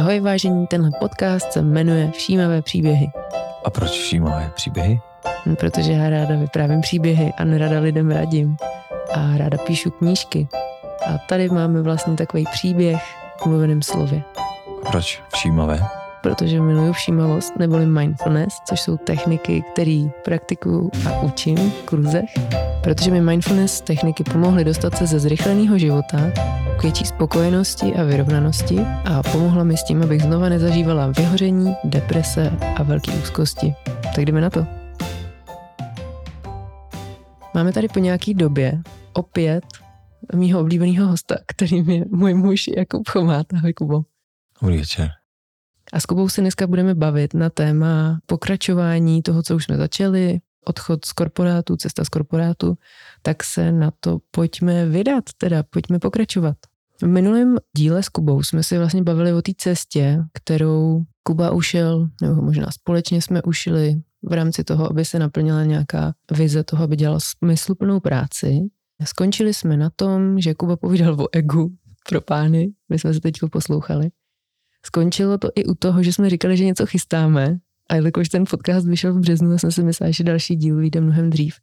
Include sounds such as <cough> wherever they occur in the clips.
Ahoj vážení, tenhle podcast se jmenuje Všímavé příběhy. A proč všímavé příběhy? Hm, Protože já ráda vyprávím příběhy a nerada lidem radím. A ráda píšu knížky. A tady máme vlastně takový příběh v mluveném slově. A proč všímavé? Protože miluju všímavost neboli mindfulness, což jsou techniky, které praktikuju a učím v kurzech. Protože mi mindfulness techniky pomohly dostat se ze zrychleného života k větší spokojenosti a vyrovnanosti a pomohla mi s tím, abych znova nezažívala vyhoření, deprese a velké úzkosti. Tak jdeme na to. Máme tady po nějaký době opět mýho oblíbeného hosta, kterým je můj muž Jakub Chomát. Ahoj Kubo. Dobrý večer. A s Kubou se dneska budeme bavit na téma pokračování toho, co už jsme začali, odchod z korporátu, cesta z korporátu, tak se na to pojďme vydat, teda pojďme pokračovat. V minulém díle s Kubou jsme si vlastně bavili o té cestě, kterou Kuba ušel, nebo možná společně jsme ušili v rámci toho, aby se naplnila nějaká vize toho, aby dělal smysluplnou práci. Skončili jsme na tom, že Kuba povídal o egu pro pány, my jsme se teď poslouchali. Skončilo to i u toho, že jsme říkali, že něco chystáme a jelikož ten podcast vyšel v březnu a jsem si myslela, že další díl vyjde mnohem dřív,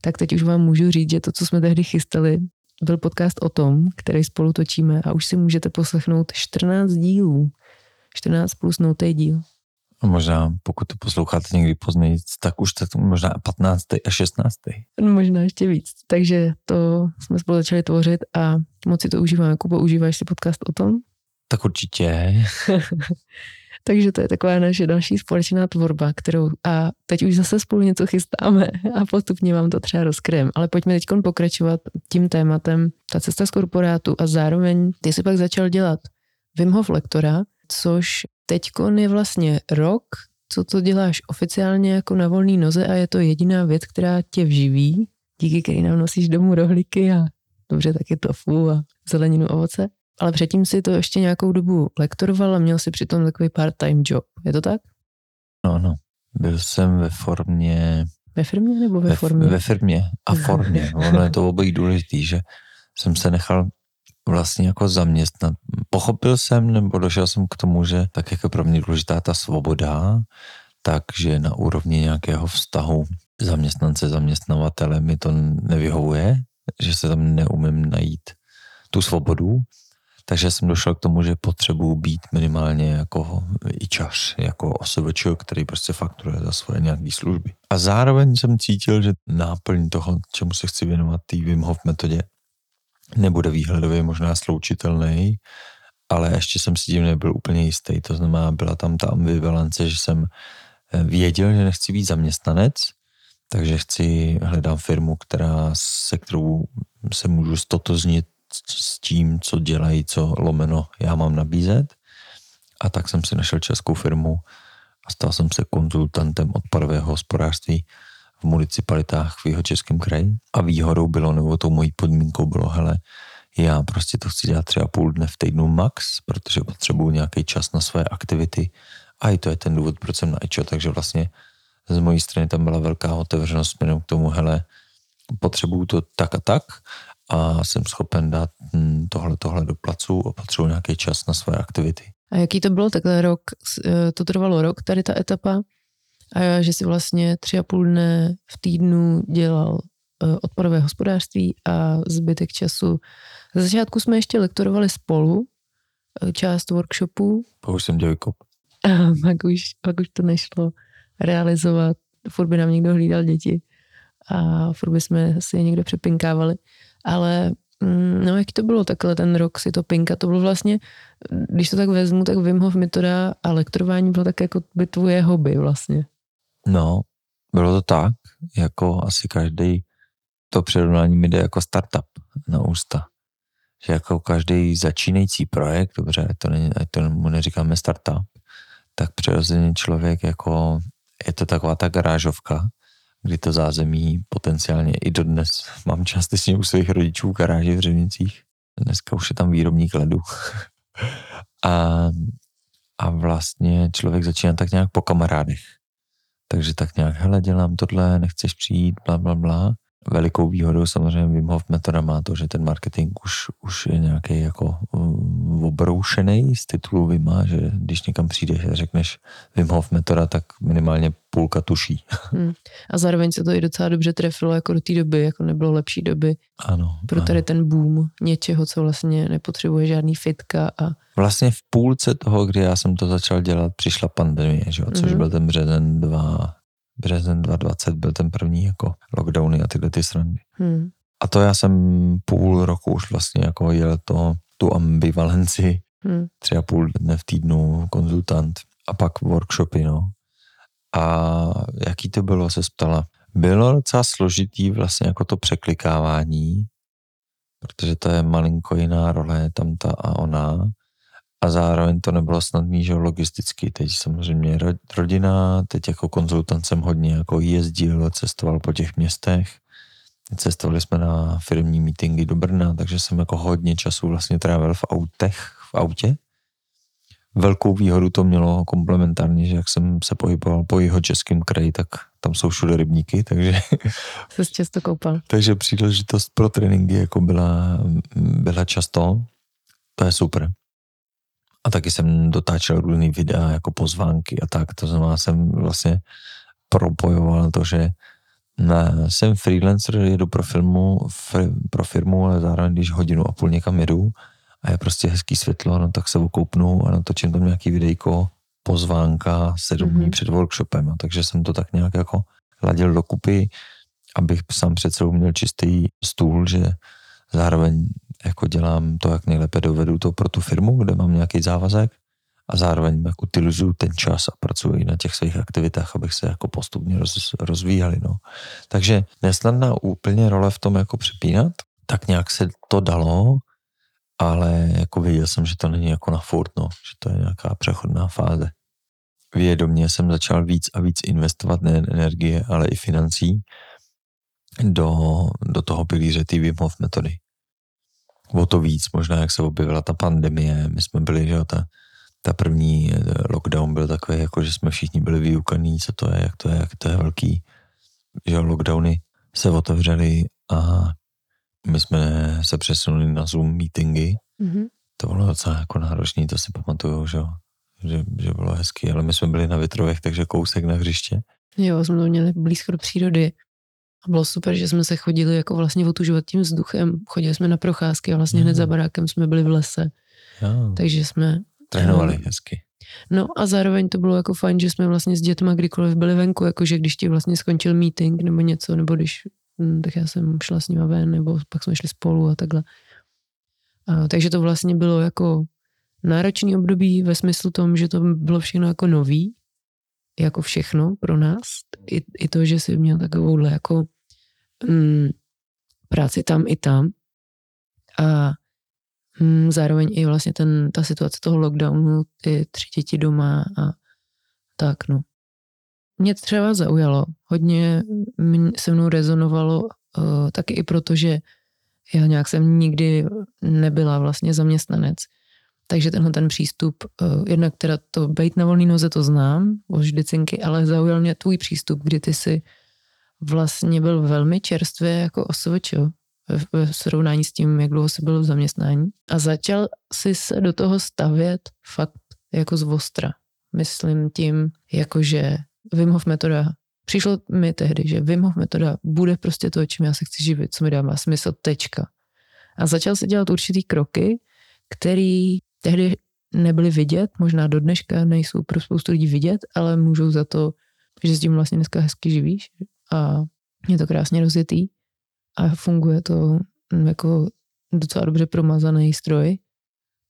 tak teď už vám můžu říct, že to, co jsme tehdy chystali, byl podcast o tom, který spolu točíme a už si můžete poslechnout 14 dílů. 14 plus noutý díl. A možná, pokud to posloucháte někdy později, tak už to možná 15. a 16. No, možná ještě víc. Takže to jsme spolu začali tvořit a moc si to užíváme. Kubo, užíváš si podcast o tom? Tak určitě. <laughs> Takže to je taková naše další společná tvorba, kterou a teď už zase spolu něco chystáme <laughs> a postupně vám to třeba rozkryjem. Ale pojďme teď pokračovat tím tématem, ta cesta z korporátu a zároveň ty si pak začal dělat Wim Hof lektora, což teď je vlastně rok, co to děláš oficiálně jako na volný noze a je to jediná věc, která tě vživí, díky který nám nosíš domů rohlíky a dobře taky tofu a zeleninu, ovoce. Ale předtím si to ještě nějakou dobu lektoroval a měl si přitom takový part-time job. Je to tak? No, no. Byl jsem ve formě... Ve firmě nebo ve, ve formě? Ve firmě a formě. ono je to obojí důležitý, že jsem se nechal vlastně jako zaměstnat. Pochopil jsem, nebo došel jsem k tomu, že tak jako pro mě důležitá ta svoboda, takže na úrovni nějakého vztahu zaměstnance, zaměstnavatele mi to nevyhovuje, že se tam neumím najít tu svobodu, takže jsem došel k tomu, že potřebuji být minimálně jako i čas, jako osobeč, který prostě fakturuje za svoje nějaké služby. A zároveň jsem cítil, že náplň toho, čemu se chci věnovat, té Wim Hof metodě, nebude výhledově možná sloučitelný, ale ještě jsem si tím nebyl úplně jistý. To znamená, byla tam ta ambivalence, že jsem eh, věděl, že nechci být zaměstnanec, takže chci, hledám firmu, která, se kterou se můžu stotoznit s tím, co dělají, co lomeno já mám nabízet. A tak jsem si našel českou firmu a stal jsem se konzultantem odpadového hospodářství v municipalitách v jeho českém kraji. A výhodou bylo, nebo tou mojí podmínkou bylo, hele, já prostě to chci dělat třeba půl dne v týdnu max, protože potřebuju nějaký čas na své aktivity. A i to je ten důvod, proč jsem na IČO, takže vlastně z mojí strany tam byla velká otevřenost směrem k tomu, hele, potřebuju to tak a tak a jsem schopen dát hm, tohle, tohle do placu a potřebuji nějaký čas na své aktivity. A jaký to bylo takhle rok? eh, To trvalo rok, tady ta etapa? A že si vlastně tři a půl dne v týdnu dělal eh, odpadové hospodářství a zbytek času. Za začátku jsme ještě lektorovali spolu eh, část workshopů Pak už jsem dělal kop. a pak už, pak už to nešlo realizovat. Furt by nám někdo hlídal děti a furt by jsme si je někde přepinkávali. Ale mm, no, jak to bylo takhle ten rok si to pinka, to bylo vlastně, když to tak vezmu, tak Wim Hof metoda a lektorování bylo tak jako by tvoje hobby vlastně. No, bylo to tak, jako asi každý to přirovnání mi jde jako startup na ústa. Že jako každý začínající projekt, dobře, to, není, to mu neříkáme startup, tak přirozeně člověk jako, je to taková ta garážovka, kdy to zázemí potenciálně i dodnes mám částečně u svých rodičů v garáži v Řevnicích. Dneska už je tam výrobník ledu. <laughs> a, a vlastně člověk začíná tak nějak po kamarádech. Takže tak nějak, hele, dělám tohle, nechceš přijít, bla, bla, bla. Velikou výhodou samozřejmě Wim Hof metoda má to, že ten marketing už, už je nějaký jako um, obroušený z titulu Vima, že když někam přijdeš a řekneš Wim Hof metoda, tak minimálně půlka tuší. <laughs> Hmm. A zároveň se to i docela dobře trefilo jako do té doby, jako nebylo lepší doby. Ano. Pro tady ano. ten boom něčeho, co vlastně nepotřebuje žádný fitka a Vlastně v půlce toho, kdy já jsem to začal dělat, přišla pandemie, že jo? což Mhm. byl ten březen 2, březen 2020 byl ten první jako lockdowny a tyhle ty srandy. hmm. A to já jsem půl roku už vlastně jako jel to, tu ambivalenci, Hmm. tři a půl dne v týdnu konzultant a pak workshopy, no. A jaký to bylo, se ptala. Bylo docela složitý vlastně jako to překlikávání, protože to je malinko jiná role, tam ta a ona. A zároveň to nebylo snadný, že logisticky. Teď samozřejmě ro- rodina, teď jako konzultant jsem hodně jako jezdil, cestoval po těch městech. Cestovali jsme na firmní meetingy do Brna, takže jsem jako hodně času vlastně trávil v autech, v autě. Velkou výhodu to mělo komplementárně, že jak jsem se pohyboval po jeho českém kraji, tak tam jsou všude rybníky, takže <laughs> Se často koupal. takže příležitost pro tréninky jako byla, byla často. To je super. A taky jsem dotáčel různý videa jako pozvánky a tak. To znamená, jsem vlastně propojoval to, že ne, jsem freelancer, jedu pro, filmu, fr, pro firmu, ale zároveň, když hodinu a půl někam jedu a je prostě hezký světlo, no tak se okoupnu a natočím tam nějaký videjko, pozvánka sedm dní Mhm. před workshopem. A takže jsem to tak nějak jako ladil dokupy, abych sám před sebou měl čistý stůl, že zároveň jako dělám to, jak nejlépe dovedu to pro tu firmu, kde mám nějaký závazek a zároveň jak utilizuju ten čas a pracuji na těch svých aktivitách, abych se jako postupně roz, rozvíjeli. No. Takže nesnadná úplně role v tom jako přepínat, tak nějak se to dalo, ale jako věděl jsem, že to není jako na furt, no, že to je nějaká přechodná fáze. Vědomě jsem začal víc a víc investovat nejen energie, ale i financí do, do toho pilíře té metody. O to víc, možná jak se objevila ta pandemie, my jsme byli, že jo, ta, ta první eh, lockdown byl takový, jako že jsme všichni byli vyukaný, co to je, jak to je, jak to je velký, že jo, lockdowny se otevřely a my jsme se přesunuli na Zoom meetingy, Mhm. to bylo docela jako náročný, to si pamatuju, že jo, že, že bylo hezký, ale my jsme byli na Větrovech, takže kousek na hřiště. Jo, jsme to měli blízko do přírody. A bylo super, že jsme se chodili jako vlastně otužovat tím vzduchem. Chodili jsme na procházky a vlastně hned Mhm. za barákem jsme byli v lese. Jo, Takže jsme trénovali jo. hezky. No a zároveň to bylo jako fajn, že jsme vlastně s dětma kdykoliv byli venku, jakože když ti vlastně skončil meeting nebo něco, nebo když, hm, tak já jsem šla s nima ven, nebo pak jsme šli spolu a takhle. A, takže to vlastně bylo jako náročný období ve smyslu tom, že to bylo všechno jako nový, jako všechno pro nás. I, i to, že jsi měl takovouhle jako mm, práci tam i tam. A mm, zároveň i vlastně ten, ta situace toho lockdownu, ty tři děti doma a tak no. Mě třeba zaujalo, hodně se mnou rezonovalo uh, taky i proto, že já nějak jsem nikdy nebyla vlastně zaměstnanec. Takže tenhle ten přístup, uh, jednak teda to být na volný noze, to znám už vždycinky, ale zaujal mě tvůj přístup, kdy ty si vlastně byl velmi čerstvě jako OSVČ ve, ve srovnání s tím, jak dlouho jsi byl v zaměstnání. A začal si se do toho stavět fakt jako z ostra. Myslím tím, jakože Wim Hof metoda, přišlo mi tehdy, že Wim Hof metoda bude prostě to, čím já se chci živit, co mi dává smysl, tečka. A začal si dělat určitý kroky, který tehdy nebyly vidět, možná do dneška nejsou pro spoustu lidí vidět, ale můžou za to, že s tím vlastně dneska hezky živíš a je to krásně rozjetý a funguje to mm, jako docela dobře promazaný stroj.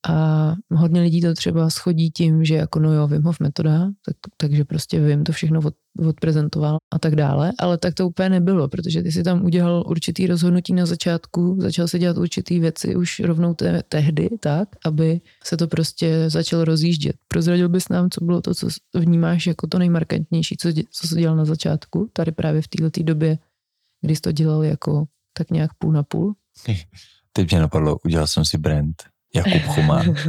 A hodně lidí to třeba schodí tím, že jako no jo, Wim Hof metoda, tak, takže prostě Vím to všechno od, odprezentoval a tak dále, ale tak to úplně nebylo, protože ty si tam udělal určitý rozhodnutí na začátku, začal si dělat určitý věci už rovnou te, tehdy, tak, aby se to prostě začalo rozjíždět. Prozradil bys nám, co bylo to, co vnímáš jako to nejmarkantnější, co, dě- co jsi dělal na začátku, tady právě v této době, kdy jsi to dělal jako tak nějak půl na půl? <laughs> Teď mě napadlo, udělal jsem si brand. Jakub Chumán. <laughs>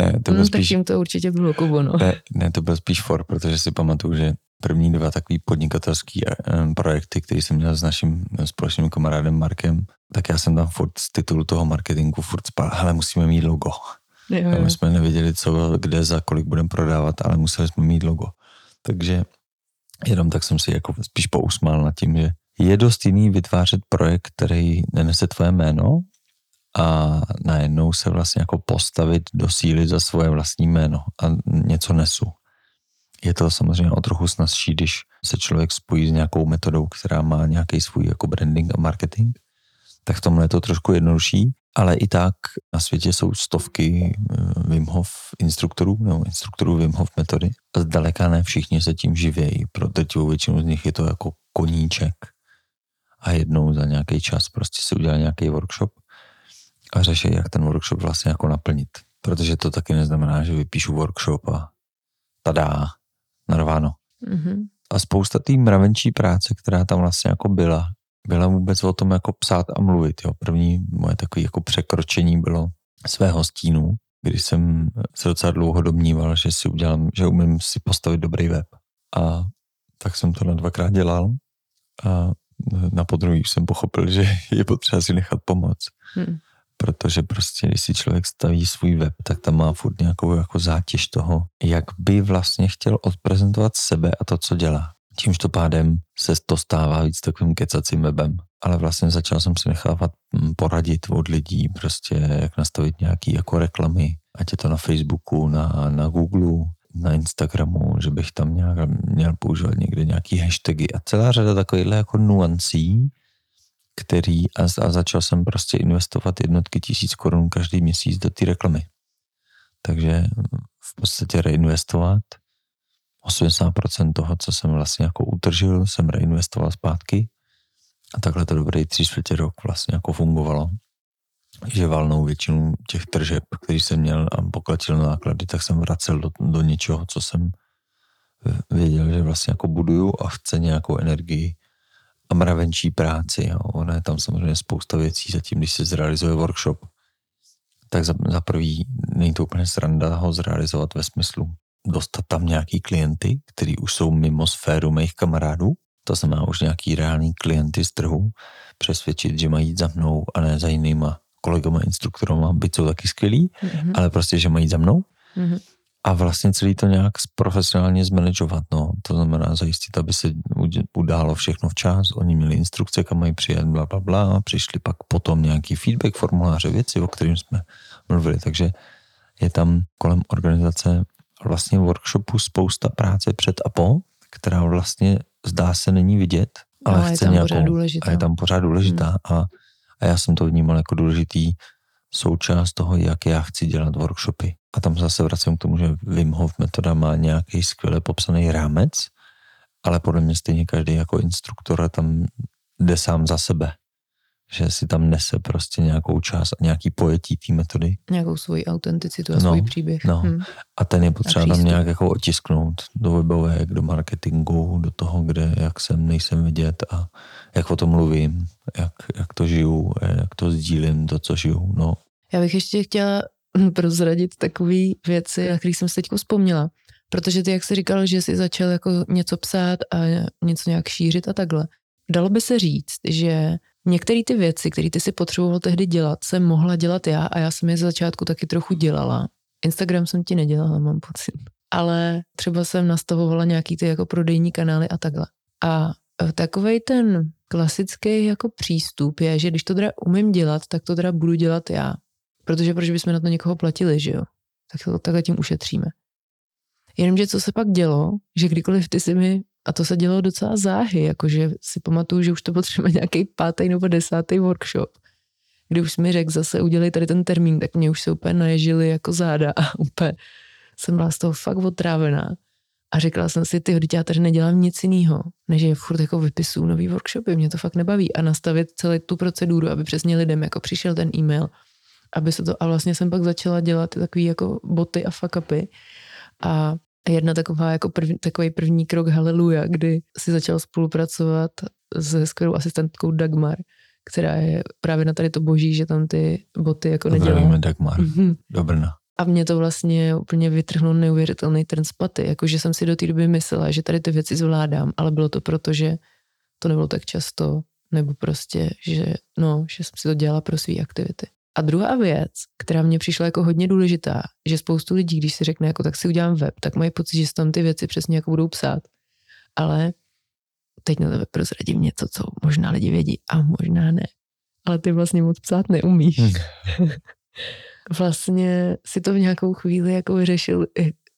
Ne, to byl Hmm, tak spíš, tím to určitě bylo Kubo, no. ne, ne, to byl spíš for, protože si pamatuju, že první dva takový podnikatelský eh, projekty, který jsem měl s naším společným kamarádem Markem, tak já jsem tam furt z titulu toho marketingu furt spal, hele, musíme mít logo. Jo, jo. My jsme nevěděli, co, kde, za kolik budeme prodávat, ale museli jsme mít logo. Takže jenom tak jsem si jako spíš pousmál nad tím, že je dost jiný vytvářet projekt, který nenese tvoje jméno a najednou se vlastně jako postavit do síly za svoje vlastní jméno a něco nesu. Je to samozřejmě o trochu snazší, když se člověk spojí s nějakou metodou, která má nějaký svůj jako branding a marketing, tak v tomhle je to trošku jednodušší, ale i tak na světě jsou stovky eh, Wim Hof instruktorů nebo instruktorů Wim Hof metody. Zdaleka ne všichni se tím živějí, pro drtivou většinu z nich je to jako koníček a jednou za nějaký čas prostě si udělá nějaký workshop a řeší, jak ten workshop vlastně jako naplnit. Protože to taky neznamená, že vypíšu workshop a tadá, narváno. Mm-hmm. A spousta té mravenčí práce, která tam vlastně jako byla, byla vůbec o tom jako psát a mluvit. Jo. První moje takové jako překročení bylo svého stínu, kdy jsem se docela dlouho domníval, že si udělám, že umím si postavit dobrý web. A tak jsem to na dvakrát dělal a na podruhý jsem pochopil, že je potřeba si nechat pomoc. Hmm. Protože prostě, když si člověk staví svůj web, tak tam má furt nějakou jako zátěž toho, jak by vlastně chtěl odprezentovat sebe a to, co dělá. Tímž to pádem se to stává víc takovým kecacím webem. Ale vlastně začal jsem si nechávat mm, poradit od lidí, prostě jak nastavit nějaký jako reklamy, ať je to na Facebooku, na, na Google, na Instagramu, že bych tam nějak měl používat někde nějaký hashtagy a celá řada takovýchhle jako nuancí, který a, a začal jsem prostě investovat jednotky tisíc korun každý měsíc do té reklamy. Takže v podstatě reinvestovat. 80% toho, co jsem vlastně jako utržil, jsem reinvestoval zpátky. A takhle to dobrý tři čtvrtě rok vlastně jako fungovalo. Že valnou většinu těch tržeb, který jsem měl a poklatil náklady, tak jsem vracel do, do něčeho, co jsem věděl, že vlastně jako buduju a chce nějakou energii a mravenčí práci. Jo. Ono je tam samozřejmě spousta věcí, zatím, když se zrealizuje workshop, tak za, za prvý není to úplně sranda ho zrealizovat ve smyslu dostat tam nějaký klienty, který už jsou mimo sféru mých kamarádů, to znamená už nějaký reální klienty z trhu, přesvědčit, že mají jít za mnou a ne za jinýma kolegama, instruktorama, byť jsou taky skvělí, mm-hmm. ale prostě, že mají za mnou. Mm-hmm. A vlastně celý to nějak profesionálně zmanagovat, no. To znamená zajistit, aby se událo všechno včas, oni měli instrukce, kam mají přijet, bla, bla, bla, přišli pak potom nějaký feedback, formuláře, věci, o kterým jsme mluvili, takže je tam kolem organizace vlastně workshopu spousta práce před a po, která vlastně zdá se není vidět, ale, ale chce je tam nějakou, pořád důležitá. a je tam pořád důležitá hmm. a a já jsem to vnímal jako důležitý součást toho, jak já chci dělat workshopy. A tam zase vracím k tomu, že Wim Hof metoda má nějaký skvěle popsaný rámec, ale podle mě stejně každý jako instruktor tam jde sám za sebe že si tam nese prostě nějakou část a nějaký pojetí té metody. Nějakou svoji autenticitu a no, svůj příběh. No. Hmm. A ten je potřeba tam nějak jako otisknout do webovek, do marketingu, do toho, kde, jak jsem, nejsem vidět a jak o tom mluvím, jak, jak to žiju, jak to sdílím, to, co žiju. No. Já bych ještě chtěla prozradit takové věci, na kterých jsem se teď vzpomněla. Protože ty, jak jsi říkal, že jsi začal jako něco psát a něco nějak šířit a takhle. Dalo by se říct, že Některé ty věci, které ty si potřeboval tehdy dělat, jsem mohla dělat já a já jsem je z začátku taky trochu dělala. Instagram jsem ti nedělala, mám pocit. Ale třeba jsem nastavovala nějaký ty jako prodejní kanály a takhle. A e, takový ten klasický jako přístup je, že když to teda umím dělat, tak to teda budu dělat já. Protože proč bychom na to někoho platili, že jo? Tak to takhle tím ušetříme. Jenomže co se pak dělo, že kdykoliv ty si mi a to se dělo docela záhy, jakože si pamatuju, že už to třeba nějaký pátý nebo desátý workshop, kdy už mi řekl zase udělej tady ten termín, tak mě už se úplně naježili jako záda a úplně jsem byla z toho fakt otrávená. A řekla jsem si, ty já tady nedělám nic jiného, než je furt jako vypisu nový workshopy, mě to fakt nebaví. A nastavit celou tu proceduru, aby přesně lidem jako přišel ten e-mail, aby se to, a vlastně jsem pak začala dělat takový jako boty a fuck upy. A jedna taková jako prv, takový první krok haleluja, kdy si začal spolupracovat se skvělou asistentkou Dagmar, která je právě na tady to boží, že tam ty boty jako nedělá. Dagmar, mm-hmm. do Brna. A mě to vlastně úplně vytrhlo neuvěřitelný trn spaty, jakože jsem si do té doby myslela, že tady ty věci zvládám, ale bylo to proto, že to nebylo tak často, nebo prostě, že, no, že jsem si to dělala pro své aktivity. A druhá věc, která mě přišla jako hodně důležitá, že spoustu lidí, když si řekne, jako tak si udělám web, tak mají pocit, že se tam ty věci přesně jako budou psát. Ale teď na tebe prozradím něco, co možná lidi vědí a možná ne. Ale ty vlastně moc psát neumíš. Hmm. <laughs> vlastně si to v nějakou chvíli jako vyřešil,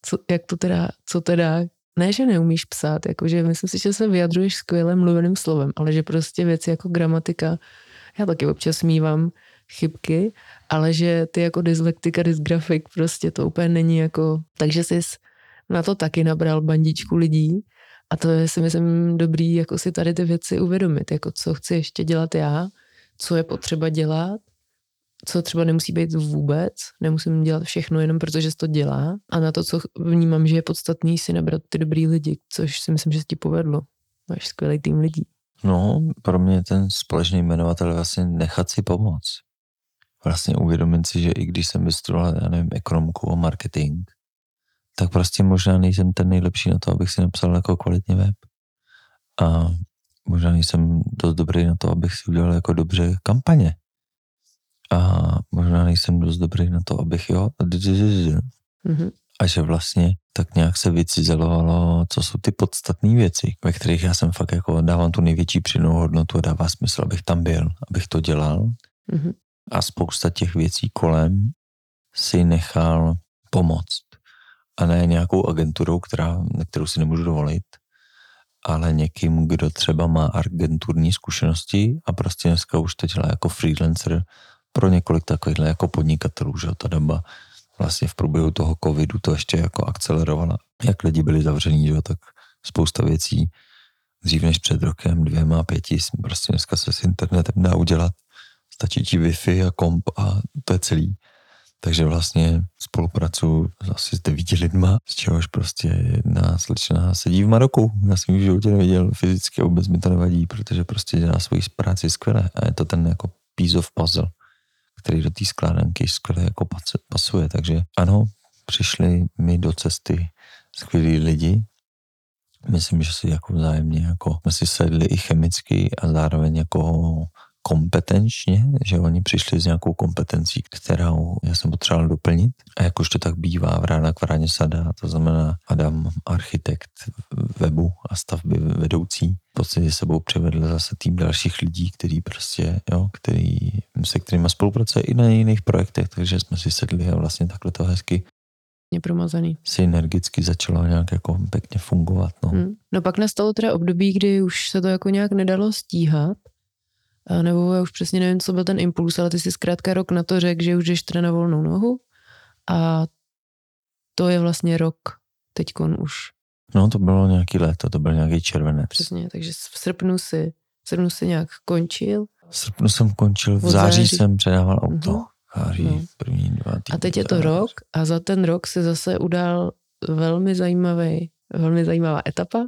co, jak to teda, co teda, ne, že neumíš psát, jakože myslím si, že se vyjadřuješ skvěle mluveným slovem, ale že prostě věci jako gramatika, já taky občas mývám chybky, ale že ty jako dyslektika, dysgrafik, prostě to úplně není jako, takže jsi na to taky nabral bandičku lidí a to je si myslím dobrý jako si tady ty věci uvědomit, jako co chci ještě dělat já, co je potřeba dělat co třeba nemusí být vůbec, nemusím dělat všechno jenom protože se to dělá a na to, co vnímám, že je podstatný si nabrat ty dobrý lidi, což si myslím, že se ti povedlo. Máš skvělý tým lidí. No, pro mě ten společný jmenovatel je vlastně nechat si pomoct. Vlastně uvědomit si, že i když jsem vystudoval, já nevím, ekonomiku a marketing, tak prostě možná nejsem ten nejlepší na to, abych si napsal jako kvalitně web. A možná nejsem dost dobrý na to, abych si udělal jako dobře kampaně a možná nejsem dost dobrý na to, abych jo, mm-hmm. a že vlastně tak nějak se vycizelovalo, co jsou ty podstatné věci, ve kterých já jsem fakt jako dávám tu největší přidanou hodnotu a dává smysl, abych tam byl, abych to dělal. Mm-hmm. A spousta těch věcí kolem si nechal pomoct. A ne nějakou agenturou, která, kterou si nemůžu dovolit, ale někým, kdo třeba má agenturní zkušenosti a prostě dneska už to dělá jako freelancer pro několik takovýchhle jako podnikatelů, že ta doba vlastně v průběhu toho covidu to ještě jako akcelerovala. Jak lidi byli zavření, že tak spousta věcí dřív než před rokem, dvěma, pěti, prostě dneska se s internetem dá udělat. Stačí ti Wi-Fi a komp a to je celý. Takže vlastně spolupracuji asi s devíti lidma, z čehož prostě jedna slečna sedí v Maroku. Já jsem ji v životě neviděl fyzicky, vůbec mi to nevadí, protože prostě dělá svoji práci skvěle a je to ten jako piece of puzzle který do té skládanky skvěle jako pasuje. Takže ano, přišli mi do cesty skvělí lidi. Myslím, že si jako vzájemně jako jsme si sedli i chemicky a zároveň jako kompetenčně, že oni přišli s nějakou kompetencí, kterou já jsem potřeboval doplnit. A jak už to tak bývá v Rána Kvaráně Sada, to znamená Adam, architekt webu a stavby vedoucí, v podstatě sebou přivedl zase tým dalších lidí, který prostě, jo, který, se kterými spolupracuje i na jiných projektech, takže jsme si sedli a vlastně takhle to hezky promazaný. Synergicky začalo nějak jako pěkně fungovat. No. Hmm. no pak nastalo teda období, kdy už se to jako nějak nedalo stíhat nebo já už přesně nevím, co byl ten impuls, ale ty si zkrátka rok na to řekl, že už jdeš na volnou nohu a to je vlastně rok teďkon už. No to bylo nějaký léto, to byl nějaký červenec. Přesně, takže v srpnu si, v srpnu si nějak končil. V srpnu jsem končil, v září, září jsem předával auto. Uh-huh. Září, no. první dva týdny. A teď je to rok a za ten rok se zase udál velmi zajímavý, velmi zajímavá etapa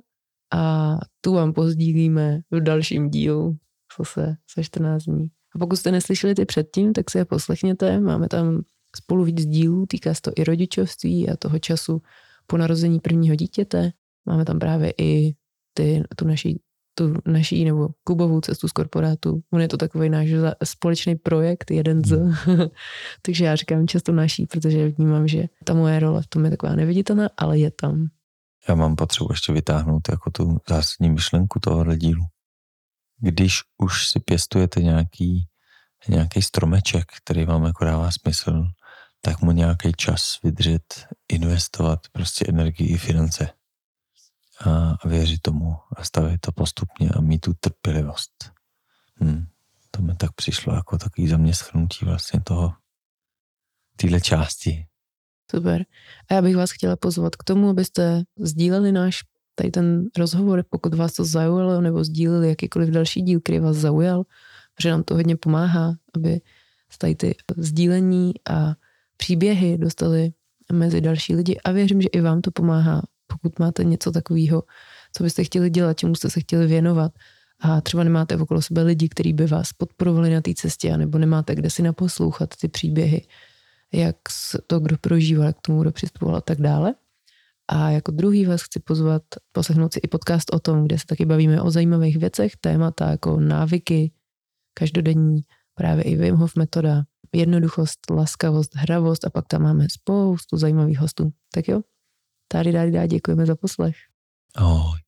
a tu vám pozdílíme v dalším dílu zase za 14 dní. A pokud jste neslyšeli ty předtím, tak si je poslechněte. Máme tam spolu víc dílů, týká se to i rodičovství a toho času po narození prvního dítěte. Máme tam právě i ty, tu naší tu naší nebo Kubovou cestu z korporátu. On je to takový náš společný projekt, jeden z. Hmm. <laughs> Takže já říkám často naší, protože vnímám, že ta moje role v tom je taková neviditelná, ale je tam. Já mám potřebu ještě vytáhnout jako tu zásadní myšlenku tohohle dílu když už si pěstujete nějaký, nějaký stromeček, který vám jako dává smysl, tak mu nějaký čas vydržet, investovat prostě energii i finance a, věřit tomu a stavit to postupně a mít tu trpělivost. Hmm. To mi tak přišlo jako takový za mě schrnutí vlastně toho, téhle části. Super. A já bych vás chtěla pozvat k tomu, abyste sdíleli náš tady ten rozhovor, pokud vás to zaujalo, nebo sdíleli jakýkoliv další díl, který vás zaujal, že nám to hodně pomáhá, aby tady ty sdílení a příběhy dostali mezi další lidi a věřím, že i vám to pomáhá, pokud máte něco takového, co byste chtěli dělat, čemu jste se chtěli věnovat a třeba nemáte okolo sebe lidi, kteří by vás podporovali na té cestě, nebo nemáte kde si naposlouchat ty příběhy, jak to kdo prožíval, jak tomu kdo přistupoval a tak dále. A jako druhý vás chci pozvat poslechnout si i podcast o tom, kde se taky bavíme o zajímavých věcech, témata jako návyky, každodenní, právě i Wim Hof metoda, jednoduchost, laskavost, hravost a pak tam máme spoustu zajímavých hostů. Tak jo, tady, tady, děkujeme za poslech. Ahoj.